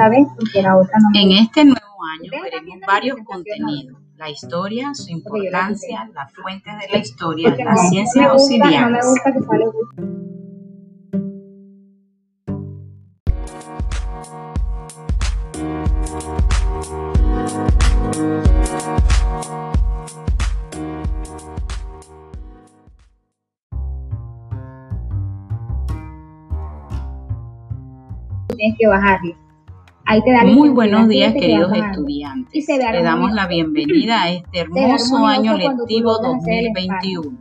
En este nuevo año veremos varios contenidos, la historia, su importancia, las fuentes de la historia, las ciencias auxiliares. Tienes que Muy buenos días, queridos estudiantes. Le damos la bienvenida a este hermoso año lectivo 2021.